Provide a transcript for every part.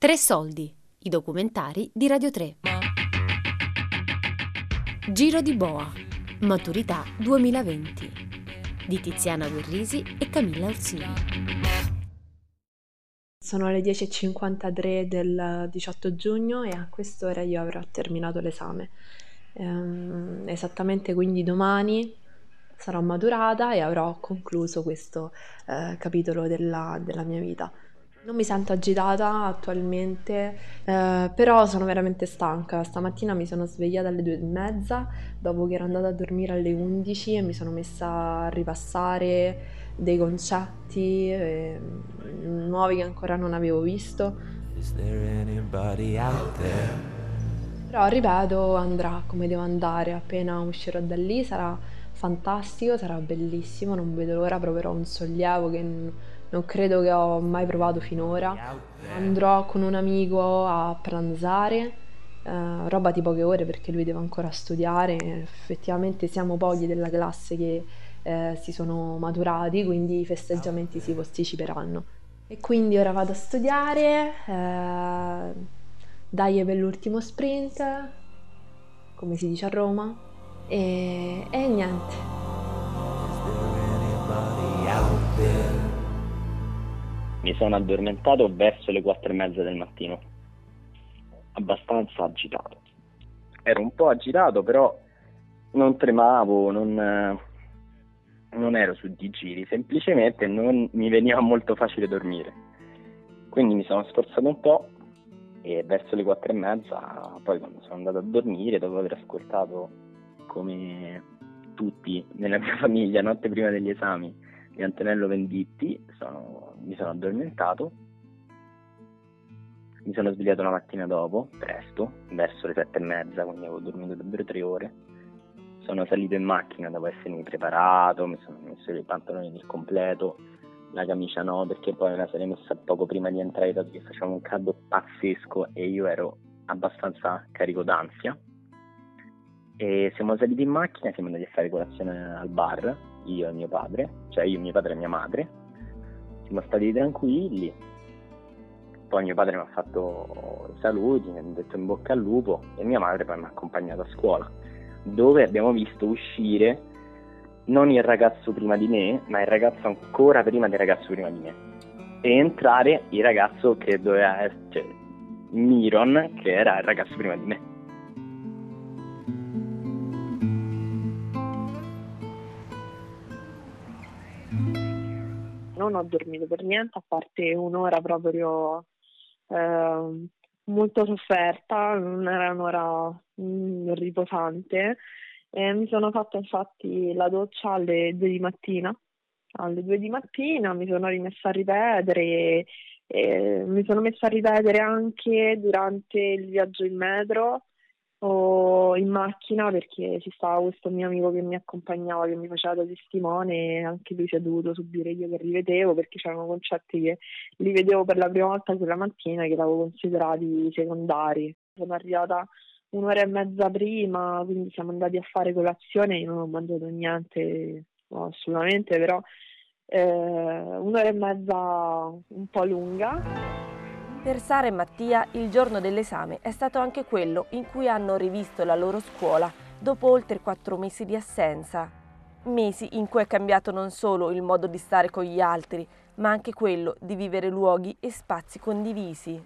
Tre soldi, i documentari di Radio 3. Giro di Boa, Maturità 2020 di Tiziana Guerrisi e Camilla Orsini. Sono le 10.53 del 18 giugno e a quest'ora io avrò terminato l'esame. Ehm, esattamente quindi domani sarò maturata e avrò concluso questo eh, capitolo della, della mia vita. Non mi sento agitata attualmente, eh, però sono veramente stanca. Stamattina mi sono svegliata alle due e mezza, dopo che ero andata a dormire alle 11 e mi sono messa a ripassare dei concetti eh, nuovi che ancora non avevo visto. Però ripeto, andrà come devo andare, appena uscirò da lì sarà fantastico, sarà bellissimo, non vedo l'ora, proverò un sollievo che non credo che ho mai provato finora. Andrò con un amico a pranzare, eh, roba di poche ore perché lui deve ancora studiare, effettivamente siamo pochi della classe che eh, si sono maturati, quindi i festeggiamenti si posticiperanno. E quindi ora vado a studiare, eh, dai per l'ultimo sprint, come si dice a Roma, e, e niente. Mi sono addormentato verso le quattro e mezza del mattino, abbastanza agitato. Ero un po' agitato, però non tremavo, non, non ero su di giri, semplicemente non mi veniva molto facile dormire. Quindi mi sono sforzato un po' e verso le quattro e mezza, poi quando sono andato a dormire, dopo aver ascoltato come tutti nella mia famiglia, notte prima degli esami, di Antonello Venditti, sono, mi sono addormentato, mi sono svegliato la mattina dopo, presto, verso le sette e mezza, quindi avevo dormito davvero tre ore. Sono salito in macchina dopo essermi preparato, mi sono messo i pantaloni del completo, la camicia no, perché poi me la sarei messa poco prima di entrare, dato che faceva un caldo pazzesco e io ero abbastanza carico d'ansia. E siamo saliti in macchina, siamo andati a fare colazione al bar, io e mio padre, cioè io, mio padre e mia madre. Siamo stati tranquilli. Poi mio padre mi ha fatto saluti, mi ha detto in bocca al lupo e mia madre poi mi ha accompagnato a scuola, dove abbiamo visto uscire non il ragazzo prima di me, ma il ragazzo ancora prima del ragazzo prima di me. E entrare il ragazzo che doveva cioè, Miron, che era il ragazzo prima di me. Non ho dormito per niente, a parte un'ora proprio eh, molto sofferta, non era un'ora mm, riposante. E mi sono fatta infatti la doccia alle due di mattina. Alle due di mattina mi sono rimessa a ripetere, e mi sono messa a ripetere anche durante il viaggio in metro o in macchina perché ci stava questo mio amico che mi accompagnava, che mi faceva da testimone e anche lui si è dovuto subire io che rivedevo perché c'erano concetti che li vedevo per la prima volta quella mattina che l'avevo considerati secondari. Sono arrivata un'ora e mezza prima, quindi siamo andati a fare colazione, io non ho mangiato niente assolutamente, però eh, un'ora e mezza un po' lunga per Sara e Mattia il giorno dell'esame è stato anche quello in cui hanno rivisto la loro scuola dopo oltre quattro mesi di assenza. Mesi in cui è cambiato non solo il modo di stare con gli altri, ma anche quello di vivere luoghi e spazi condivisi.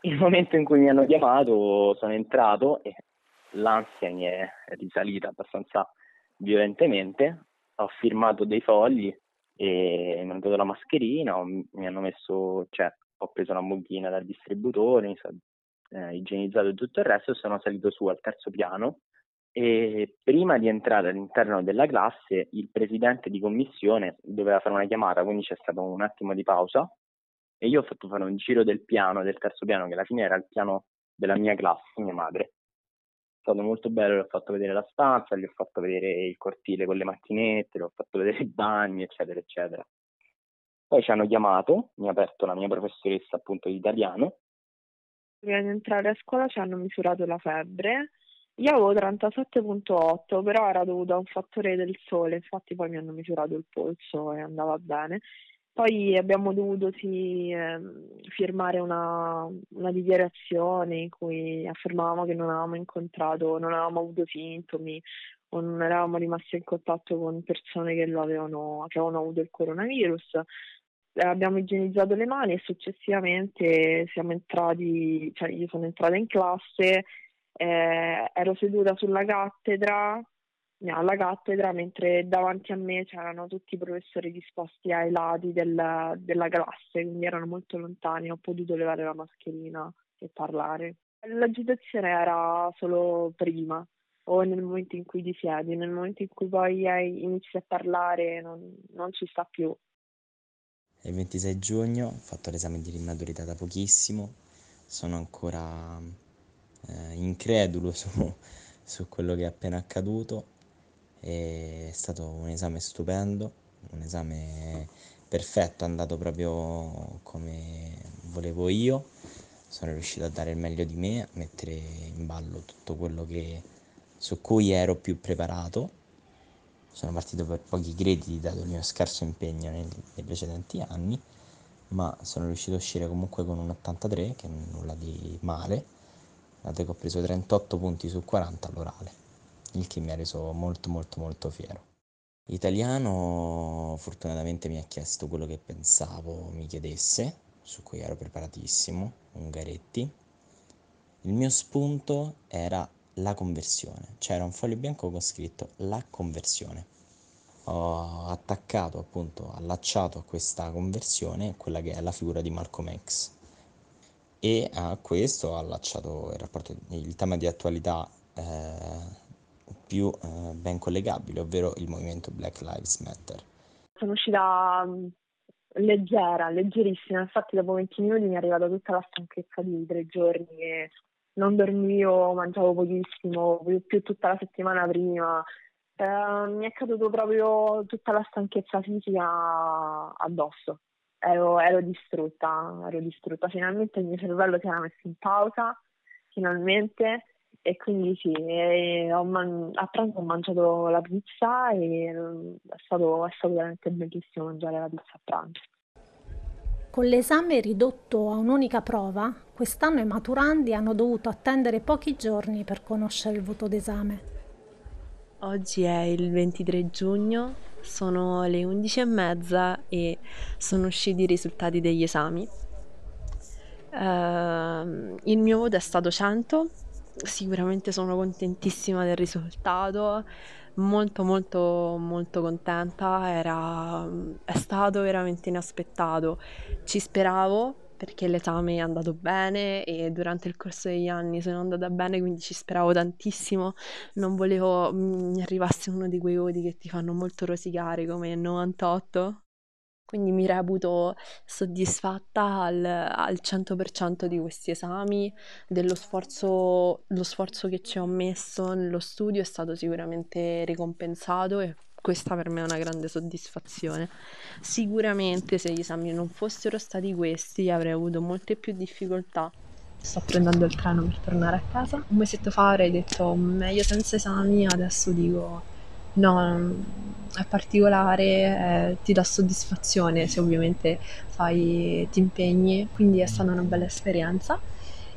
Il momento in cui mi hanno chiamato sono entrato e l'ansia mi è risalita abbastanza violentemente. Ho firmato dei fogli e mi hanno dato la mascherina, mi hanno messo, cioè, ho preso una mucchina dal distributore, mi sono eh, igienizzato e tutto il resto sono salito su al terzo piano e prima di entrare all'interno della classe il presidente di commissione doveva fare una chiamata, quindi c'è stato un attimo di pausa e io ho fatto fare un giro del piano, del terzo piano, che alla fine era il piano della mia classe, mia madre. È stato molto bello, le ho fatto vedere la stanza, gli ho fatto vedere il cortile con le macchinette, le ho fatto vedere i bagni, eccetera, eccetera. Poi ci hanno chiamato, mi ha aperto la mia professoressa appunto di italiano. Prima di entrare a scuola ci hanno misurato la febbre. Io avevo 37.8, però era dovuto a un fattore del sole, infatti poi mi hanno misurato il polso e andava bene. Poi abbiamo dovuto sì, eh, firmare una, una, dichiarazione in cui affermavamo che non avevamo incontrato, non avevamo avuto sintomi o non eravamo rimasti in contatto con persone che, avevano, che avevano avuto il coronavirus. Abbiamo igienizzato le mani e successivamente siamo entrati, cioè io sono entrata in classe, eh, ero seduta sulla cattedra alla cattedra, mentre davanti a me c'erano tutti i professori disposti ai lati del, della classe, quindi erano molto lontani, ho potuto levare la mascherina e parlare. L'agitazione era solo prima o nel momento in cui ti siedi, nel momento in cui poi hai, inizi a parlare non, non ci sta più. È il 26 giugno, ho fatto l'esame di rimaturità da pochissimo, sono ancora eh, incredulo su, su quello che è appena accaduto è stato un esame stupendo, un esame perfetto, è andato proprio come volevo io. Sono riuscito a dare il meglio di me, a mettere in ballo tutto quello che, su cui ero più preparato. Sono partito per pochi crediti dato il mio scarso impegno nei, nei precedenti anni, ma sono riuscito a uscire comunque con un 83, che è nulla di male, dato che ho preso 38 punti su 40 all'orale il che mi ha reso molto molto molto fiero. L'italiano fortunatamente mi ha chiesto quello che pensavo mi chiedesse, su cui ero preparatissimo, Ungaretti. Il mio spunto era la conversione, c'era un foglio bianco con scritto la conversione. Ho attaccato appunto, allacciato a questa conversione quella che è la figura di Malcolm X e a questo ho allacciato il rapporto, il tema di attualità eh, più eh, ben collegabile, ovvero il movimento Black Lives Matter. Sono uscita mm, leggera, leggerissima, infatti dopo 20 minuti mi è arrivata tutta la stanchezza di tre giorni che non dormivo, mangiavo pochissimo, più tutta la settimana prima. Eh, mi è caduto proprio tutta la stanchezza fisica addosso. Ero, ero distrutta, ero distrutta. Finalmente il mio cervello si era messo in pausa, finalmente, e quindi sì, e man- a pranzo ho mangiato la pizza e mm, è stato, è stato veramente bellissimo mangiare la pizza a pranzo. Con l'esame ridotto a un'unica prova, quest'anno i maturandi hanno dovuto attendere pochi giorni per conoscere il voto d'esame. Oggi è il 23 giugno, sono le 11.30 e sono usciti i risultati degli esami. Uh, il mio voto è stato 100 sicuramente sono contentissima del risultato, molto molto molto contenta, Era, è stato veramente inaspettato, ci speravo perché l'esame è andato bene e durante il corso degli anni sono andata bene, quindi ci speravo tantissimo, non volevo mi arrivasse uno di quei voti che ti fanno molto rosicare come 98 quindi mi reputo soddisfatta al, al 100% di questi esami, dello sforzo, sforzo che ci ho messo nello studio è stato sicuramente ricompensato e questa per me è una grande soddisfazione. Sicuramente se gli esami non fossero stati questi avrei avuto molte più difficoltà. Sto prendendo il treno per tornare a casa. Un mesetto fa avrei detto meglio senza esami, adesso dico no, è particolare, eh, ti dà soddisfazione se ovviamente fai, ti impegni, quindi è stata una bella esperienza.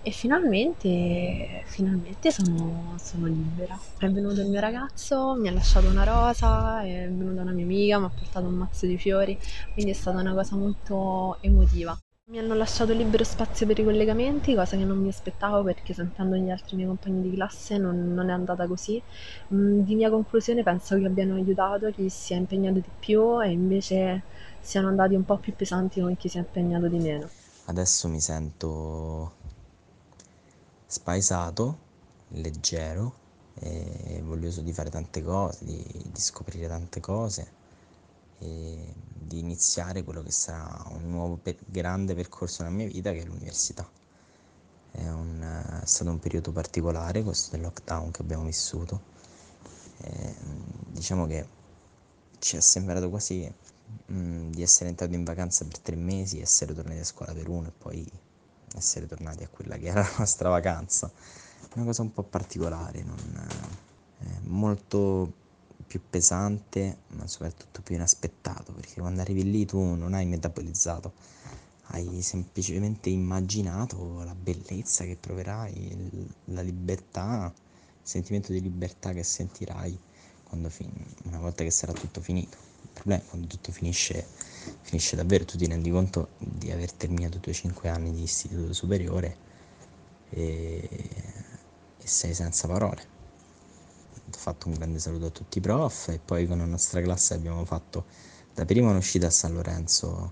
E finalmente, finalmente sono, sono libera. È venuto il mio ragazzo, mi ha lasciato una rosa, è venuta una mia amica, mi ha portato un mazzo di fiori, quindi è stata una cosa molto emotiva. Mi hanno lasciato libero spazio per i collegamenti, cosa che non mi aspettavo perché sentendo gli altri miei compagni di classe non, non è andata così. Mm, di mia conclusione penso che abbiano aiutato chi si è impegnato di più e invece siano andati un po' più pesanti con chi si è impegnato di meno. Adesso mi sento spaesato, leggero e voglioso di fare tante cose, di, di scoprire tante cose e di iniziare quello che sarà un nuovo per- grande percorso nella mia vita che è l'università. È, un, è, stato un periodo particolare questo del lockdown che abbiamo vissuto. E, diciamo che ci è sembrato quasi mh, di essere entrato in vacanza per tre mesi, essere tornati a scuola per uno e poi essere tornati a quella che era la nostra vacanza. Una cosa un po' particolare, non, molto più pesante, ma soprattutto più inaspettato, perché quando arrivi lì tu non hai metabolizzato, hai semplicemente immaginato la bellezza che proverai, la libertà, il sentimento di libertà che sentirai fin- una volta che sarà tutto finito. Il problema è quando tutto finisce, finisce davvero, tu ti rendi conto di aver terminato i tuoi 5 anni di istituto superiore e, e sei senza parole. Fatto un grande saluto a tutti i prof e poi con la nostra classe abbiamo fatto da prima un'uscita a San Lorenzo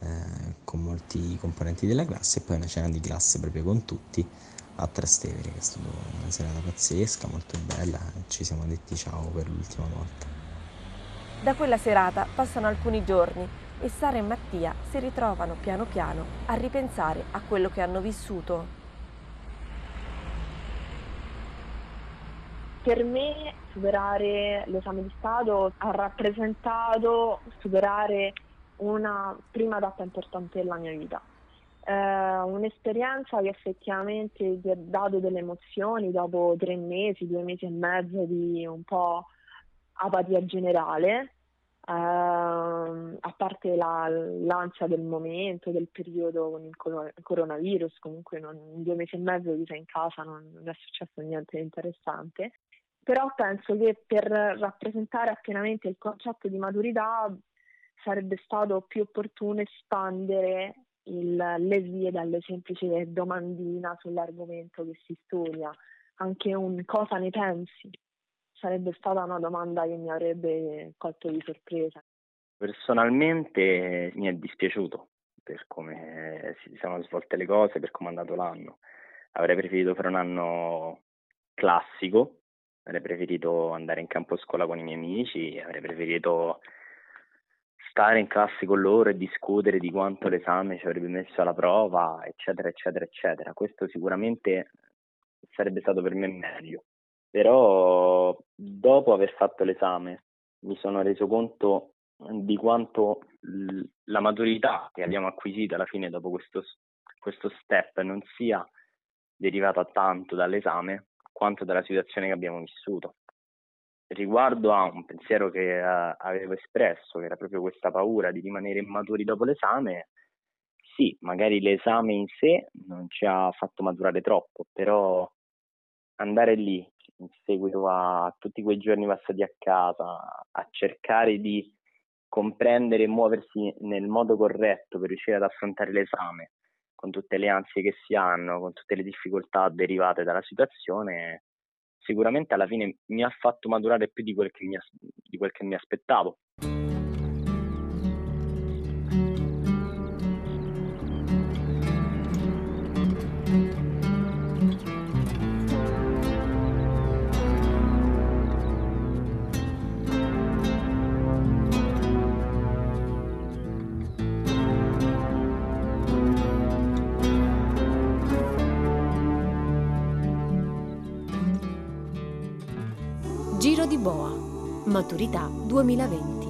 eh, con molti componenti della classe e poi una cena di classe proprio con tutti a Trastevere, che è stata una serata pazzesca, molto bella, ci siamo detti ciao per l'ultima volta. Da quella serata passano alcuni giorni e Sara e Mattia si ritrovano piano piano a ripensare a quello che hanno vissuto. Per me superare l'esame di Stato ha rappresentato superare una prima tappa importante della mia vita. Eh, un'esperienza che effettivamente mi ha dato delle emozioni dopo tre mesi, due mesi e mezzo di un po' apatia generale, eh, a parte la, l'ansia del momento, del periodo con il coronavirus, comunque non, in due mesi e mezzo di sei in casa non, non è successo niente di interessante, però penso che per rappresentare appienamente il concetto di maturità sarebbe stato più opportuno espandere il, le vie dalle semplici domandina sull'argomento che si studia, anche un cosa ne pensi sarebbe stata una domanda che mi avrebbe colto di sorpresa. Personalmente mi è dispiaciuto per come si sono svolte le cose, per come è andato l'anno. Avrei preferito fare un anno classico, avrei preferito andare in campo scuola con i miei amici, avrei preferito stare in classe con loro e discutere di quanto l'esame ci avrebbe messo alla prova, eccetera, eccetera, eccetera. Questo sicuramente sarebbe stato per me meglio. Però dopo aver fatto l'esame mi sono reso conto di quanto la maturità che abbiamo acquisito alla fine dopo questo, questo step non sia derivata tanto dall'esame quanto dalla situazione che abbiamo vissuto. Riguardo a un pensiero che uh, avevo espresso, che era proprio questa paura di rimanere immaturi dopo l'esame, sì, magari l'esame in sé non ci ha fatto maturare troppo, però andare lì in seguito a tutti quei giorni passati a casa, a cercare di comprendere e muoversi nel modo corretto per riuscire ad affrontare l'esame, con tutte le ansie che si hanno, con tutte le difficoltà derivate dalla situazione, sicuramente alla fine mi ha fatto maturare più di quel che mi, di quel che mi aspettavo. Di Boa, Maturità 2020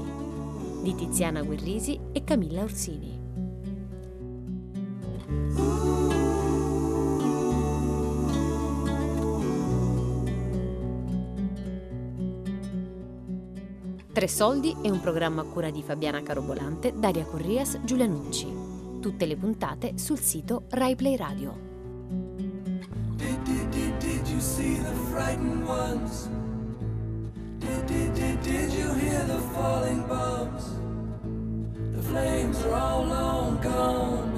di Tiziana Guerrisi e Camilla Orsini. Tre soldi è un programma a cura di Fabiana Carobolante, Daria Corrias, Giulia Nucci. Tutte le puntate sul sito Rai Play Radio. Did, did, did, Did you hear the falling bombs? The flames are all long gone.